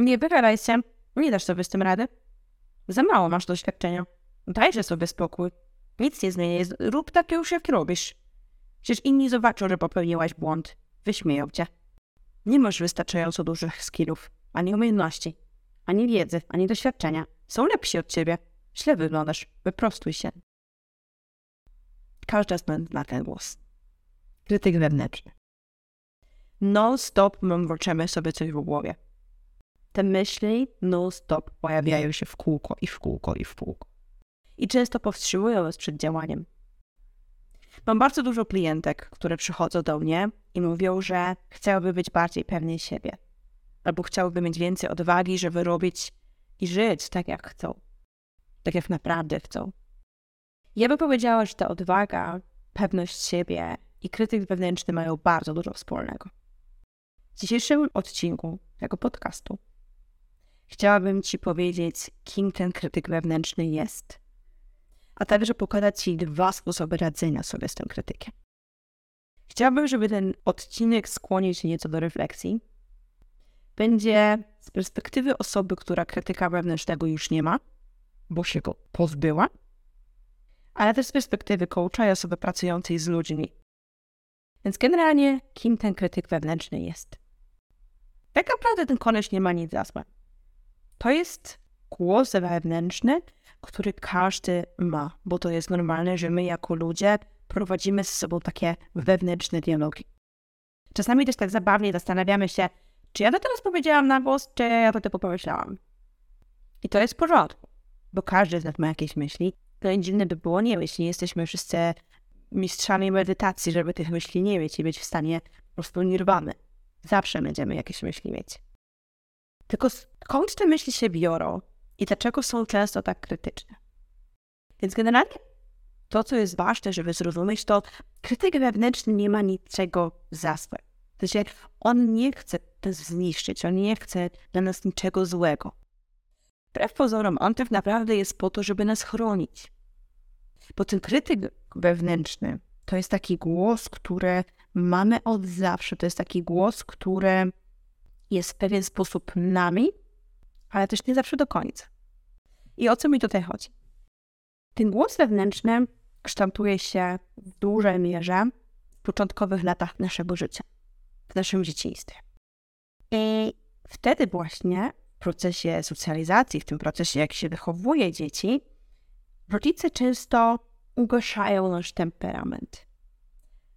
Nie wychylaj się, nie dasz sobie z tym rady. Za mało masz doświadczenia. Dajże sobie spokój. Nic nie zmieni, rób tak już jak robisz. Przecież inni zobaczą, że popełniłaś błąd. Wyśmieją cię. Nie masz wystarczająco dużych skillów, ani umiejętności, ani wiedzy, ani doświadczenia. Są lepsi od ciebie. Źle wyglądasz. Wyprostuj się. Każda zna ten głos. Krytyk wewnętrzny. Non-stop mądroczymy sobie coś w głowie. Te myśli non-stop pojawiają się w kółko i w kółko i w kółko. I często powstrzymują nas przed działaniem. Mam bardzo dużo klientek, które przychodzą do mnie i mówią, że chciałyby być bardziej pewne siebie. Albo chciałyby mieć więcej odwagi, żeby robić i żyć tak, jak chcą. Tak, jak naprawdę chcą. Ja bym powiedziała, że ta odwaga, pewność siebie i krytyk wewnętrzny mają bardzo dużo wspólnego. W dzisiejszym odcinku tego podcastu chciałabym Ci powiedzieć, kim ten krytyk wewnętrzny jest, a także pokazać Ci dwa sposoby radzenia sobie z tym krytykiem. Chciałabym, żeby ten odcinek skłonił się nieco do refleksji. Będzie z perspektywy osoby, która krytyka wewnętrznego już nie ma, bo się go pozbyła, ale też z perspektywy coacha i osoby pracującej z ludźmi. Więc generalnie, kim ten krytyk wewnętrzny jest? Tak naprawdę ten koleś nie ma nic za złe. To jest głos wewnętrzny, który każdy ma, bo to jest normalne, że my jako ludzie prowadzimy z sobą takie wewnętrzne dialogi. Czasami też tak zabawnie zastanawiamy się, czy ja to teraz powiedziałam na głos, czy ja to tylko pomyślałam. I to jest w porządku, bo każdy z nas ma jakieś myśli. No i dziwne by było nie mieć. Nie jesteśmy wszyscy mistrzami medytacji, żeby tych myśli nie mieć i być w stanie po prostu nirwamy. Zawsze będziemy jakieś myśli mieć. Tylko skąd te myśli się biorą i dlaczego są często tak krytyczne? Więc generalnie to, co jest ważne, żeby zrozumieć, to krytyk wewnętrzny nie ma niczego za złe. To znaczy, on nie chce nas zniszczyć, on nie chce dla nas niczego złego. Wbrew pozorom, on tak naprawdę jest po to, żeby nas chronić. Bo ten krytyk wewnętrzny to jest taki głos, który mamy od zawsze. To jest taki głos, który jest w pewien sposób nami, ale też nie zawsze do końca. I o co mi tutaj chodzi? Ten głos wewnętrzny kształtuje się w dużej mierze w początkowych latach naszego życia, w naszym dzieciństwie. I wtedy właśnie w procesie socjalizacji, w tym procesie, jak się wychowuje dzieci, rodzice często ugaszają nasz temperament.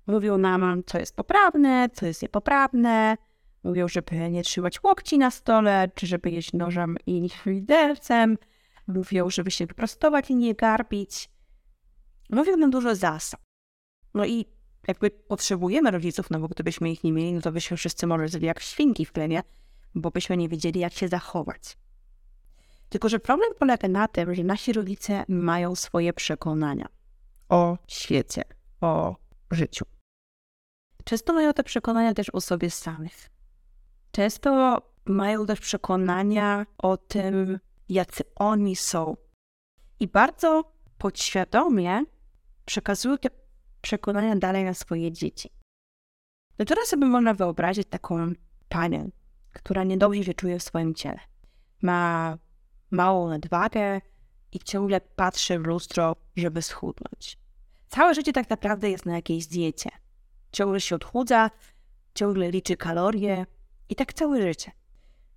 Mówią nam, co jest poprawne, co jest niepoprawne. Mówią, żeby nie trzymać łokci na stole, czy żeby jeść nożem i widelcem. Mówią, żeby się wyprostować i nie garbić. Mówią nam dużo zasad. No i jakby potrzebujemy rodziców, no bo gdybyśmy ich nie mieli, no to byśmy wszyscy może żyli jak świnki w plemię, bo byśmy nie wiedzieli, jak się zachować. Tylko, że problem polega na tym, że nasi rodzice mają swoje przekonania o świecie, o życiu. Często mają te przekonania też o sobie samych. Często mają też przekonania o tym, jacy oni są. I bardzo podświadomie przekazują te przekonania dalej na swoje dzieci. No teraz sobie można wyobrazić taką panię, która niedobrze się czuje w swoim ciele. Ma małą nadwagę i ciągle patrzy w lustro, żeby schudnąć. Całe życie tak naprawdę jest na jakiejś diecie. Ciągle się odchudza, ciągle liczy kalorie i tak całe życie.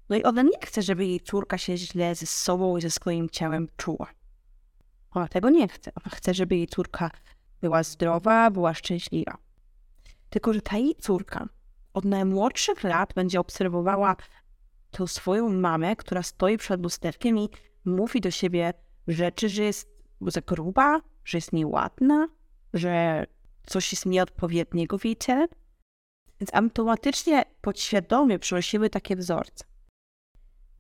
No i ona nie chce, żeby jej córka się źle ze sobą i ze swoim ciałem czuła. Ona tego nie chce. Ona chce, żeby jej córka była zdrowa, była szczęśliwa. Tylko, że ta jej córka od najmłodszych lat będzie obserwowała tą swoją mamę, która stoi przed lusterkiem i mówi do siebie rzeczy, że jest za gruba, że jest nieładna, że coś jest nieodpowiedniego w jej ciele. Więc automatycznie, podświadomie przynosimy takie wzorce.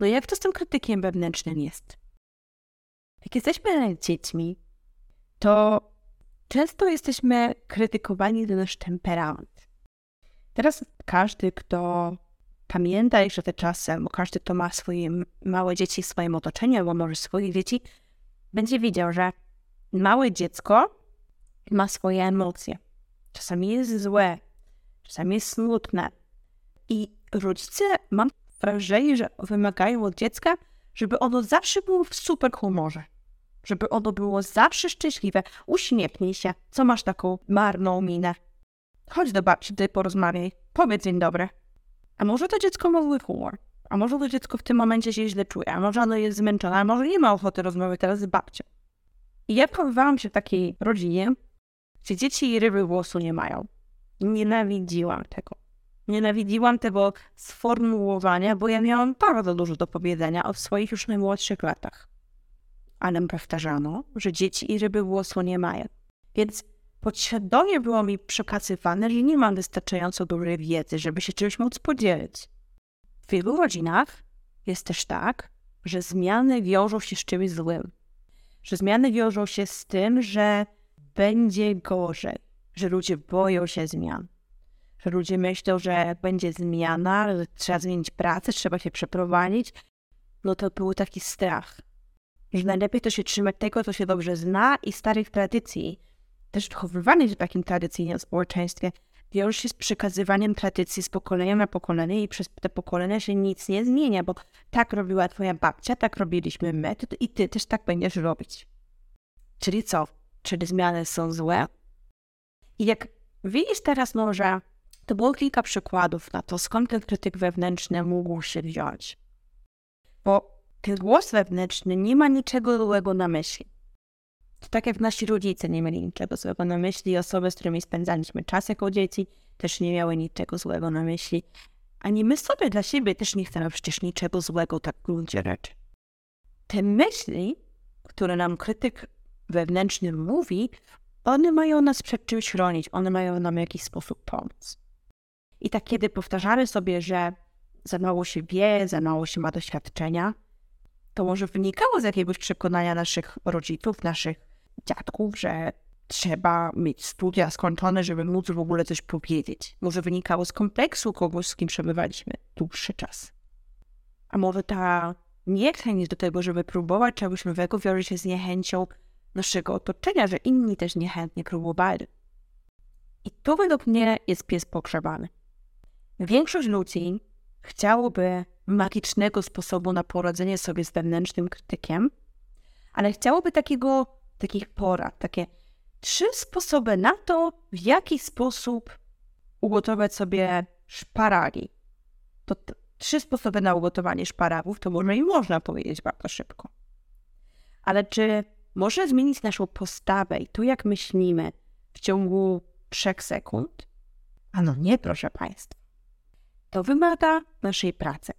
No jak to z tym krytykiem wewnętrznym jest? Jak jesteśmy dziećmi, to często jesteśmy krytykowani za nasz temperament. Teraz każdy, kto pamięta jeszcze te czasy, bo każdy, kto ma swoje małe dzieci w swoim otoczeniu, albo może swoje dzieci, będzie widział, że małe dziecko ma swoje emocje. Czasami jest złe, czasami smutne. I rodzice, mam wrażenie, że wymagają od dziecka, żeby ono zawsze było w super humorze. Żeby ono było zawsze szczęśliwe. Uśmiechnij się. Co masz taką marną minę? Chodź do babci, ty porozmawiaj. Powiedz dzień dobry. A może to dziecko ma zły humor? A może to dziecko w tym momencie się źle czuje? A może ono jest zmęczone? A może nie ma ochoty rozmawiać teraz z babcią? I ja wychowywałam się w takiej rodzinie, gdzie dzieci i ryby głosu nie mają. Nienawidziłam tego. Nienawidziłam tego sformułowania, bo ja miałam bardzo dużo do powiedzenia o swoich już najmłodszych latach. Ale powtarzano, że dzieci i ryby głosu nie mają. Więc podświadomie było mi przekazywane, że nie mam wystarczająco dużej wiedzy, żeby się czymś móc podzielić. W wielu rodzinach jest też tak, że zmiany wiążą się z czymś złym. Że zmiany wiążą się z tym, że będzie gorzej, że ludzie boją się zmian. Że ludzie myślą, że będzie zmiana, że trzeba zmienić pracę, trzeba się przeprowadzić. No to był taki strach, że najlepiej to się trzymać tego, co się dobrze zna i starych tradycji, też wychowywanych w takim tradycyjnym społeczeństwie, wiąże się z przekazywaniem tradycji z pokolenia na pokolenie i przez te pokolenia się nic nie zmienia, bo tak robiła twoja babcia, tak robiliśmy my i ty też tak będziesz robić. Czyli co? Czyli zmiany są złe? I jak widzisz teraz może, to było kilka przykładów na to, skąd ten krytyk wewnętrzny mógł się wziąć. Bo ten głos wewnętrzny nie ma niczego złego na myśli. To tak jak nasi rodzice nie mieli niczego złego na myśli, osoby, z którymi spędzaliśmy czas jako dzieci, też nie miały niczego złego na myśli. Ani my sobie dla siebie też nie chcemy przecież niczego złego tak w gruncie rzeczy. Te myśli, które nam krytyk wewnętrzny mówi, one mają nas przed czymś chronić, one mają nam w jakiś sposób pomóc. I tak kiedy powtarzamy sobie, że za mało się wie, za mało się ma doświadczenia, to może wynikało z jakiegoś przekonania naszych rodziców, naszych dziadków, że trzeba mieć studia skończone, żeby móc w ogóle coś powiedzieć. Może wynikało z kompleksu kogoś, z kim przebywaliśmy dłuższy czas. A może ta niechęć do tego, żeby próbować czegoś nowego wiąże się z niechęcią naszego otoczenia, że inni też niechętnie próbowali. I tu według mnie jest pies pogrzebany. Większość ludzi chciałoby magicznego sposobu na poradzenie sobie z wewnętrznym krytykiem, ale chciałoby takiego, takich porad, takie trzy sposoby na to, w jaki sposób ugotować sobie szparagi. To t- trzy sposoby na ugotowanie szparagów, to może i można powiedzieć bardzo szybko. Ale czy może zmienić naszą postawę i to, jak myślimy w ciągu trzech sekund? Ano nie, proszę Państwa. To wymaga naszej pracy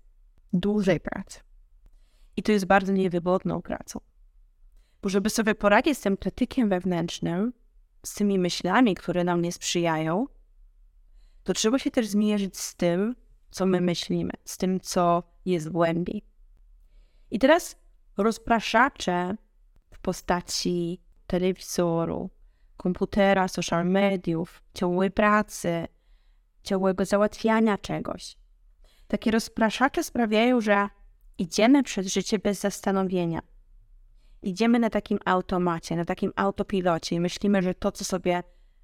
dużej pracy. I to jest bardzo niewygodną pracą. Bo żeby sobie poradzić z tym krytykiem wewnętrznym, z tymi myślami, które nam nie sprzyjają, to trzeba się też zmierzyć z tym, co my myślimy, z tym, co jest głębiej. I teraz rozpraszacze w postaci telewizoru, komputera, social mediów, ciągłej pracy, ciągłego załatwiania czegoś, takie rozpraszacze sprawiają, że idziemy przez życie bez zastanowienia. Idziemy na takim automacie, na takim autopilocie i myślimy, że to, co sobie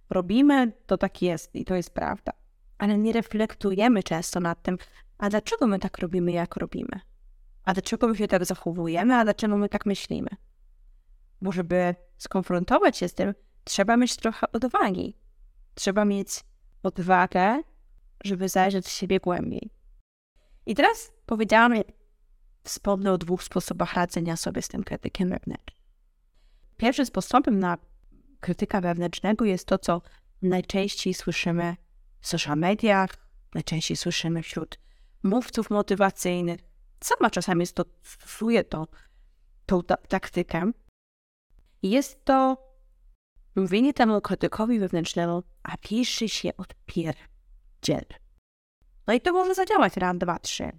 robimy, to tak jest i to jest prawda. Ale nie reflektujemy często nad tym, a dlaczego my tak robimy, jak robimy? A dlaczego my się tak zachowujemy, a dlaczego my tak myślimy? Bo żeby skonfrontować się z tym, trzeba mieć trochę odwagi. Trzeba mieć odwagę, żeby zajrzeć w siebie głębiej. I teraz powiedziałam, wspomnę o dwóch sposobach radzenia sobie z tym krytykiem wewnętrznym. Pierwszym sposobem na krytyka wewnętrznego jest to, co najczęściej słyszymy w social mediach, najczęściej słyszymy wśród mówców motywacyjnych. Sama czasami stosuję to, tą taktykę. Jest to mówienie temu krytykowi wewnętrznemu, a pisze się od pierdziel. No i to może zadziałać raz, dwa, trzy.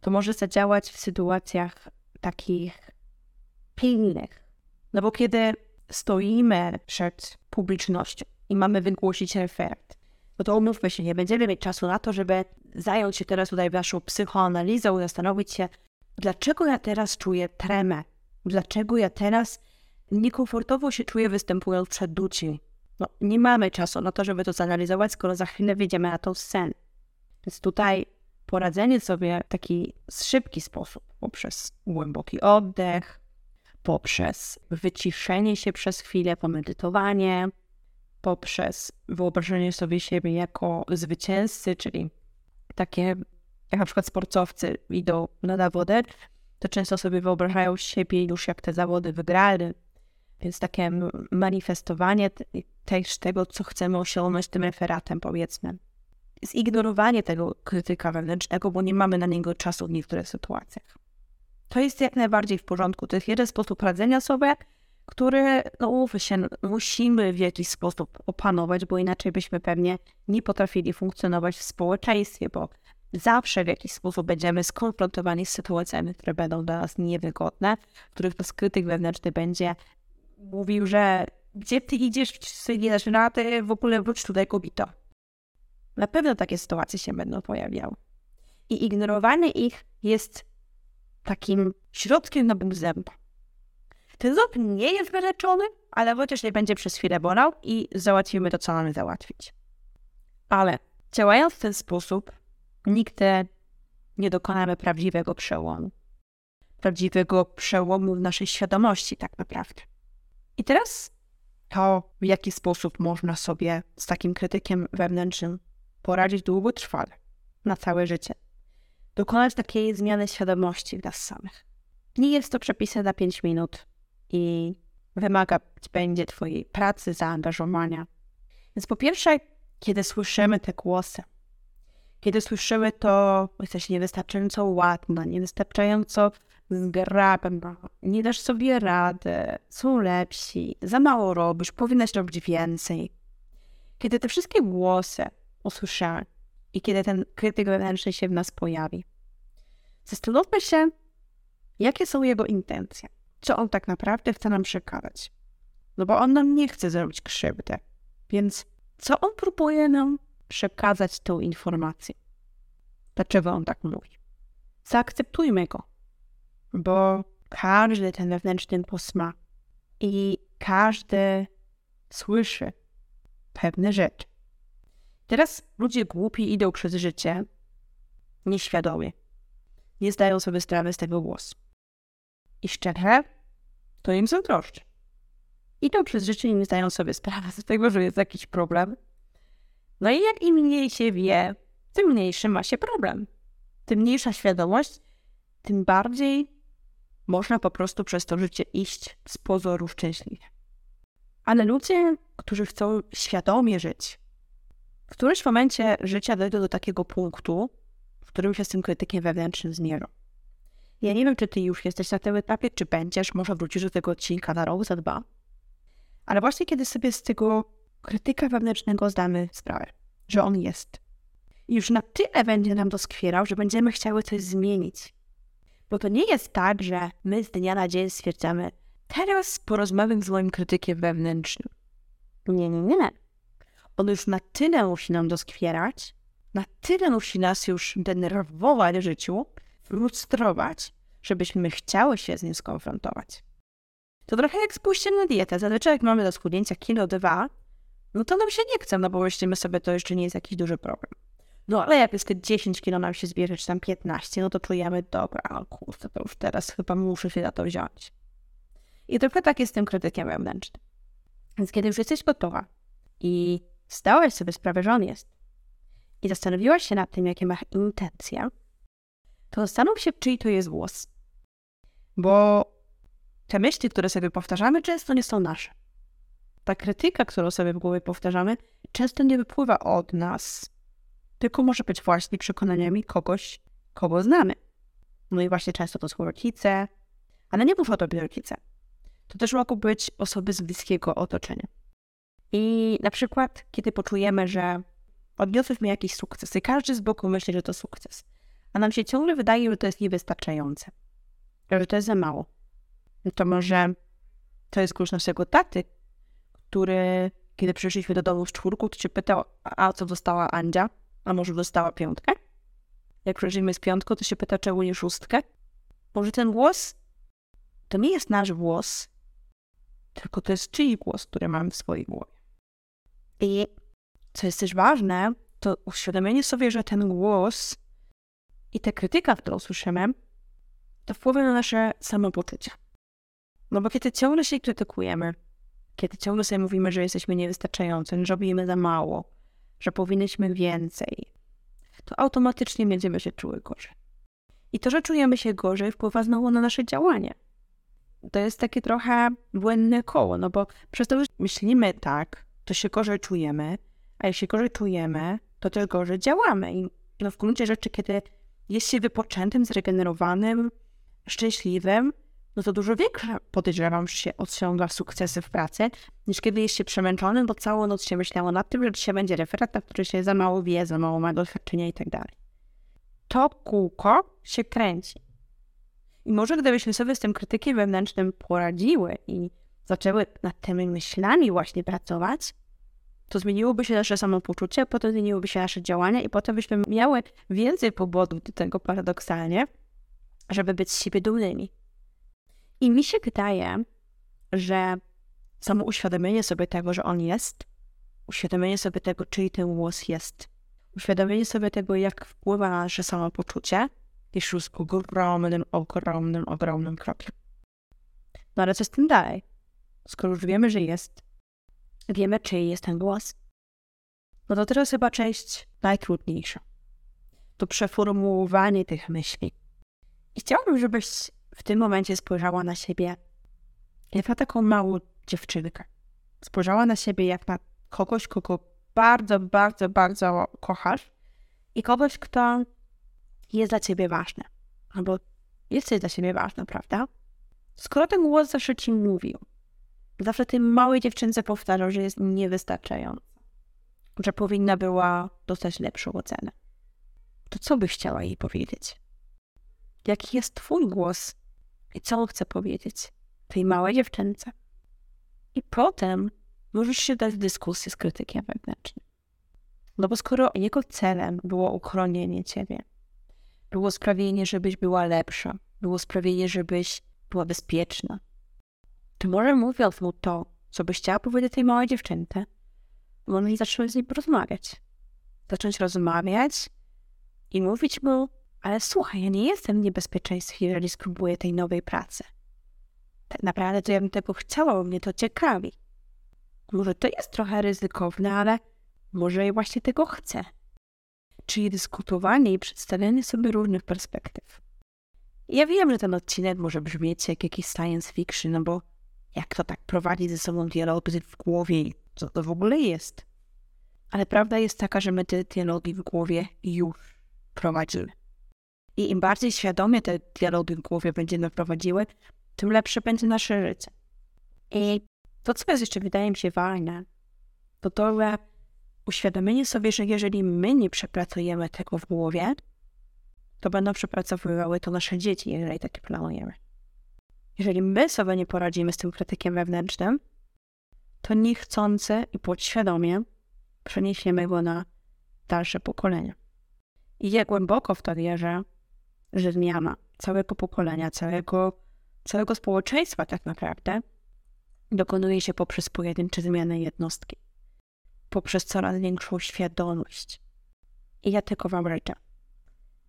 To może zadziałać w sytuacjach takich pilnych. No bo kiedy stoimy przed publicznością i mamy wygłosić referat, no to umówmy się, nie będziemy mieć czasu na to, żeby zająć się teraz tutaj waszą psychoanalizą, zastanowić się, dlaczego ja teraz czuję tremę, dlaczego ja teraz niekomfortowo się czuję występując przed ludźmi. No, nie mamy czasu na to, żeby to zanalizować, skoro za chwilę wyjdziemy na tą scenę. Więc tutaj poradzenie sobie w taki szybki sposób, poprzez głęboki oddech, poprzez wyciszenie się przez chwilę, pomedytowanie, poprzez wyobrażenie sobie siebie jako zwycięzcy, czyli takie, jak na przykład sportowcy idą na zawody, to często sobie wyobrażają siebie już jak te zawody wygrali. Więc takie manifestowanie też tego, co chcemy osiągnąć tym referatem, powiedzmy. Zignorowanie tego krytyka wewnętrznego, bo nie mamy na niego czasu w niektórych sytuacjach. To jest jak najbardziej w porządku. To jest jeden sposób radzenia sobie, który, no się, musimy w jakiś sposób opanować, bo inaczej byśmy pewnie nie potrafili funkcjonować w społeczeństwie, bo zawsze w jakiś sposób będziemy skonfrontowani z sytuacjami, które będą dla nas niewygodne, w których to skrytyk wewnętrzny będzie mówił, że gdzie ty idziesz, ty nie dasz rady, w ogóle wróć tutaj kobito. Na pewno takie sytuacje się będą pojawiały. I ignorowanie ich jest takim środkiem na ból zęba. Ten ząb nie jest wyleczony, ale chociaż nie będzie przez chwilę bolał i załatwimy to, co mamy załatwić. Ale działając w ten sposób, nigdy nie dokonamy prawdziwego przełomu. Prawdziwego przełomu w naszej świadomości, tak naprawdę. I teraz to, w jaki sposób można sobie z takim krytykiem wewnętrznym poradzić długotrwale, na całe życie. Dokonać takiej zmiany świadomości w nas samych. Nie jest to przepisane na 5 minut i wymaga będzie Twojej pracy, zaangażowania. Więc po pierwsze, kiedy słyszymy te głosy, kiedy słyszymy to, jesteś niewystarczająco ładna, niewystarczająco zgrabna, nie dasz sobie rady, są lepsi, za mało robisz, powinnaś robić więcej. Kiedy te wszystkie głosy usłyszymy i kiedy ten krytyk wewnętrzny się w nas pojawi, zastanówmy się, jakie są jego intencje, co on tak naprawdę chce nam przekazać. No bo on nam nie chce zrobić krzywdy, więc co on próbuje nam przekazać tą informację? Dlaczego on tak mówi? Zaakceptujmy go, bo każdy ten wewnętrzny głos ma i każdy słyszy pewne rzeczy. Teraz ludzie głupi idą przez życie nieświadomie. Nie zdają sobie sprawy z tego głosu. I szczerze, to im zazdroszczę. Idą przez życie i nie zdają sobie sprawy z tego, że jest jakiś problem. No i jak im mniej się wie, tym mniejszy ma się problem. Tym mniejsza świadomość, tym bardziej można po prostu przez to życie iść z pozoru szczęśliwie. Ale ludzie, którzy chcą świadomie żyć, w którymś momencie życia dojdą do takiego punktu, w którym się z tym krytykiem wewnętrznym zmierzą. Ja nie wiem, czy ty już jesteś na tym etapie, czy będziesz, może wrócisz do tego odcinka na rok, za dwa. Ale właśnie kiedy sobie z tego krytyka wewnętrznego zdamy sprawę, że on jest, już na tyle będzie nam doskwierał, że będziemy chciały coś zmienić. Bo to nie jest tak, że my z dnia na dzień stwierdzamy, teraz porozmawiam z moim krytykiem wewnętrznym. Nie, nie, nie. On już na tyle musi nam doskwierać, na tyle musi nas już denerwować w życiu, frustrować, żebyśmy chciały się z nim skonfrontować. To trochę jak spójrzcie na dietę. Zazwyczaj jak mamy do schudnięcia kilo dwa, no to nam się nie chce, no bo myślimy sobie, to jeszcze nie jest jakiś duży problem. No ale jak jest 10 kilo nam się zbierze, czy tam 15, no to czujemy, dobra, o kurde, to już teraz chyba muszę się na to wziąć. I trochę tak jest z tym krytykiem wewnętrznym. Więc kiedy już jesteś gotowa i zdałaś sobie sprawę, że on jest i zastanowiłaś się nad tym, jakie ma intencje, to zastanów się, czyj to jest głos. Bo te myśli, które sobie powtarzamy, często nie są nasze. Ta krytyka, którą sobie w głowie powtarzamy, często nie wypływa od nas, tylko może być właśnie przekonaniami kogoś, kogo znamy. No i właśnie często to są rodzice, ale nie muszą to być rodzice. To też mogą być osoby z bliskiego otoczenia. I na przykład, kiedy poczujemy, że odniosłyśmy jakiś sukces i każdy z boku myśli, że to sukces, a nam się ciągle wydaje, że to jest niewystarczające, że to jest za mało, no to może to jest klucz naszego taty, który, kiedy przyszliśmy do domu z czwórką, to się pytał, a co dostała Andzia? A może dostała piątkę? Jak przeżyjemy z piątką, to się pyta, czemu nie szóstkę? Może ten głos to nie jest nasz głos, tylko to jest czyjś głos, który mamy w swojej głowie. I co jest też ważne, to uświadomienie sobie, że ten głos I ta krytyka, którą słyszymy, to wpływa na nasze samopoczucie. No bo kiedy ciągle się krytykujemy, kiedy ciągle sobie mówimy, że jesteśmy niewystarczający, że robimy za mało, że powinniśmy więcej, to automatycznie będziemy się czuły gorzej. I to, że czujemy się gorzej, wpływa znowu na nasze działanie. To jest takie trochę błędne koło, no bo przez to, że myślimy tak, to się gorzej czujemy, a się gorzej czujemy, to też gorzej działamy. I no w gruncie rzeczy, kiedy jest się wypoczętym, zregenerowanym, szczęśliwym, no to dużo większe podejrzewam, że się osiąga sukcesy w pracy, niż kiedy jest się przemęczonym, bo całą noc się myślało nad tym, że dzisiaj będzie referat, na który się za mało wie, za mało ma doświadczenia i tak dalej. To kółko się kręci. I może gdybyśmy sobie z tym krytykiem wewnętrznym poradziły i zaczęły nad tymi myślami właśnie pracować, to zmieniłoby się nasze samopoczucie, potem zmieniłoby się nasze działania i potem byśmy miały więcej powodów do tego paradoksalnie, żeby być z siebie dumnymi. I mi się wydaje, że samo uświadomienie sobie tego, że on jest, uświadomienie sobie tego, czyj ten głos jest, uświadomienie sobie tego, jak wpływa na nasze samopoczucie, jest już ogromnym, ogromnym, ogromnym krokiem. No ale co z tym dalej? Skoro już wiemy, że jest, wiemy, czyj jest ten głos, no to teraz chyba część najtrudniejsza. To przeformułowanie tych myśli. I chciałabym, żebyś w tym momencie spojrzała na siebie jak na taką małą dziewczynkę. Spojrzała na siebie jak na kogoś, kogo bardzo, bardzo, bardzo kochasz i kogoś, kto jest dla ciebie ważny. Albo jesteś dla siebie ważna, prawda? Skoro ten głos zawsze ci mówił, zawsze tej małej dziewczynce powtarzał, że jest niewystarczająca, że powinna była dostać lepszą ocenę, to co byś chciała jej powiedzieć? Jaki jest twój głos i co on chce powiedzieć tej małej dziewczynce. I potem możesz się dać w dyskusję z krytykiem wewnętrznym. No bo skoro jego celem było uchronienie ciebie, było sprawienie, żebyś była lepsza, było sprawienie, żebyś była bezpieczna, to może mówiąc mu to, co byś chciała powiedzieć tej małej dziewczynce, może zacząć z nim porozmawiać. Zacząć rozmawiać i mówić mu, ale słuchaj, ja nie jestem w niebezpieczeństwie, jeżeli spróbuję tej nowej pracy. Tak naprawdę to ja bym tego chciała, bo mnie to ciekawi. Może to jest trochę ryzykowne, ale może ja właśnie tego chcę. Czyli dyskutowanie i przedstawianie sobie różnych perspektyw. Ja wiem, że ten odcinek może brzmieć jak jakiś science fiction, no bo jak to tak prowadzi ze sobą dialogi w głowie, co to w ogóle jest? Ale prawda jest taka, że my te dialogi w głowie już prowadzimy. I im bardziej świadomie te dialogi w głowie będziemy prowadziły, tym lepsze będzie nasze życie. I to, co jest jeszcze wydaje mi się ważne, to to, że uświadomienie sobie, że jeżeli my nie przepracujemy tego w głowie, to będą przepracowywały to nasze dzieci, jeżeli takie planujemy. Jeżeli my sobie nie poradzimy z tym krytykiem wewnętrznym, to niechcący i podświadomie przeniesiemy go na dalsze pokolenia. I ja głęboko w to wierzę, że zmiana całego pokolenia, całego, całego społeczeństwa tak naprawdę dokonuje się poprzez pojedyncze zmiany jednostki, poprzez coraz większą świadomość. I ja tylko Wam życzę,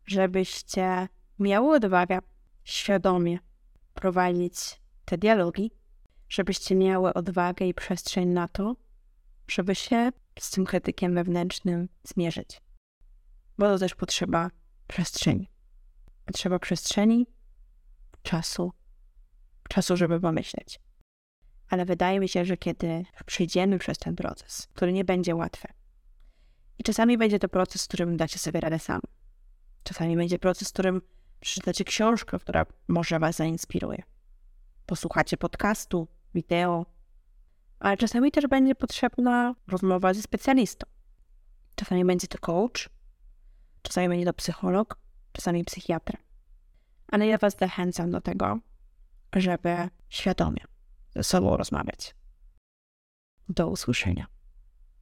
żebyście miały odwagę świadomie prowadzić te dialogi, żebyście miały odwagę i przestrzeń na to, żeby się z tym krytykiem wewnętrznym zmierzyć. Bo to też potrzeba przestrzeni. Potrzeba przestrzeni, czasu, czasu, żeby pomyśleć. Ale wydaje mi się, że kiedy przejdziemy przez ten proces, który nie będzie łatwy, i czasami będzie to proces, z którym dacie sobie radę sam. Czasami będzie proces, w którym przeczytacie książkę, która może Was zainspiruje. Posłuchacie podcastu, wideo, ale czasami też będzie potrzebna rozmowa ze specjalistą. Czasami będzie to coach, czasami będzie to psycholog, czasami psychiatra. Ale ja Was zachęcam do tego, żeby świadomie ze sobą rozmawiać. Do usłyszenia.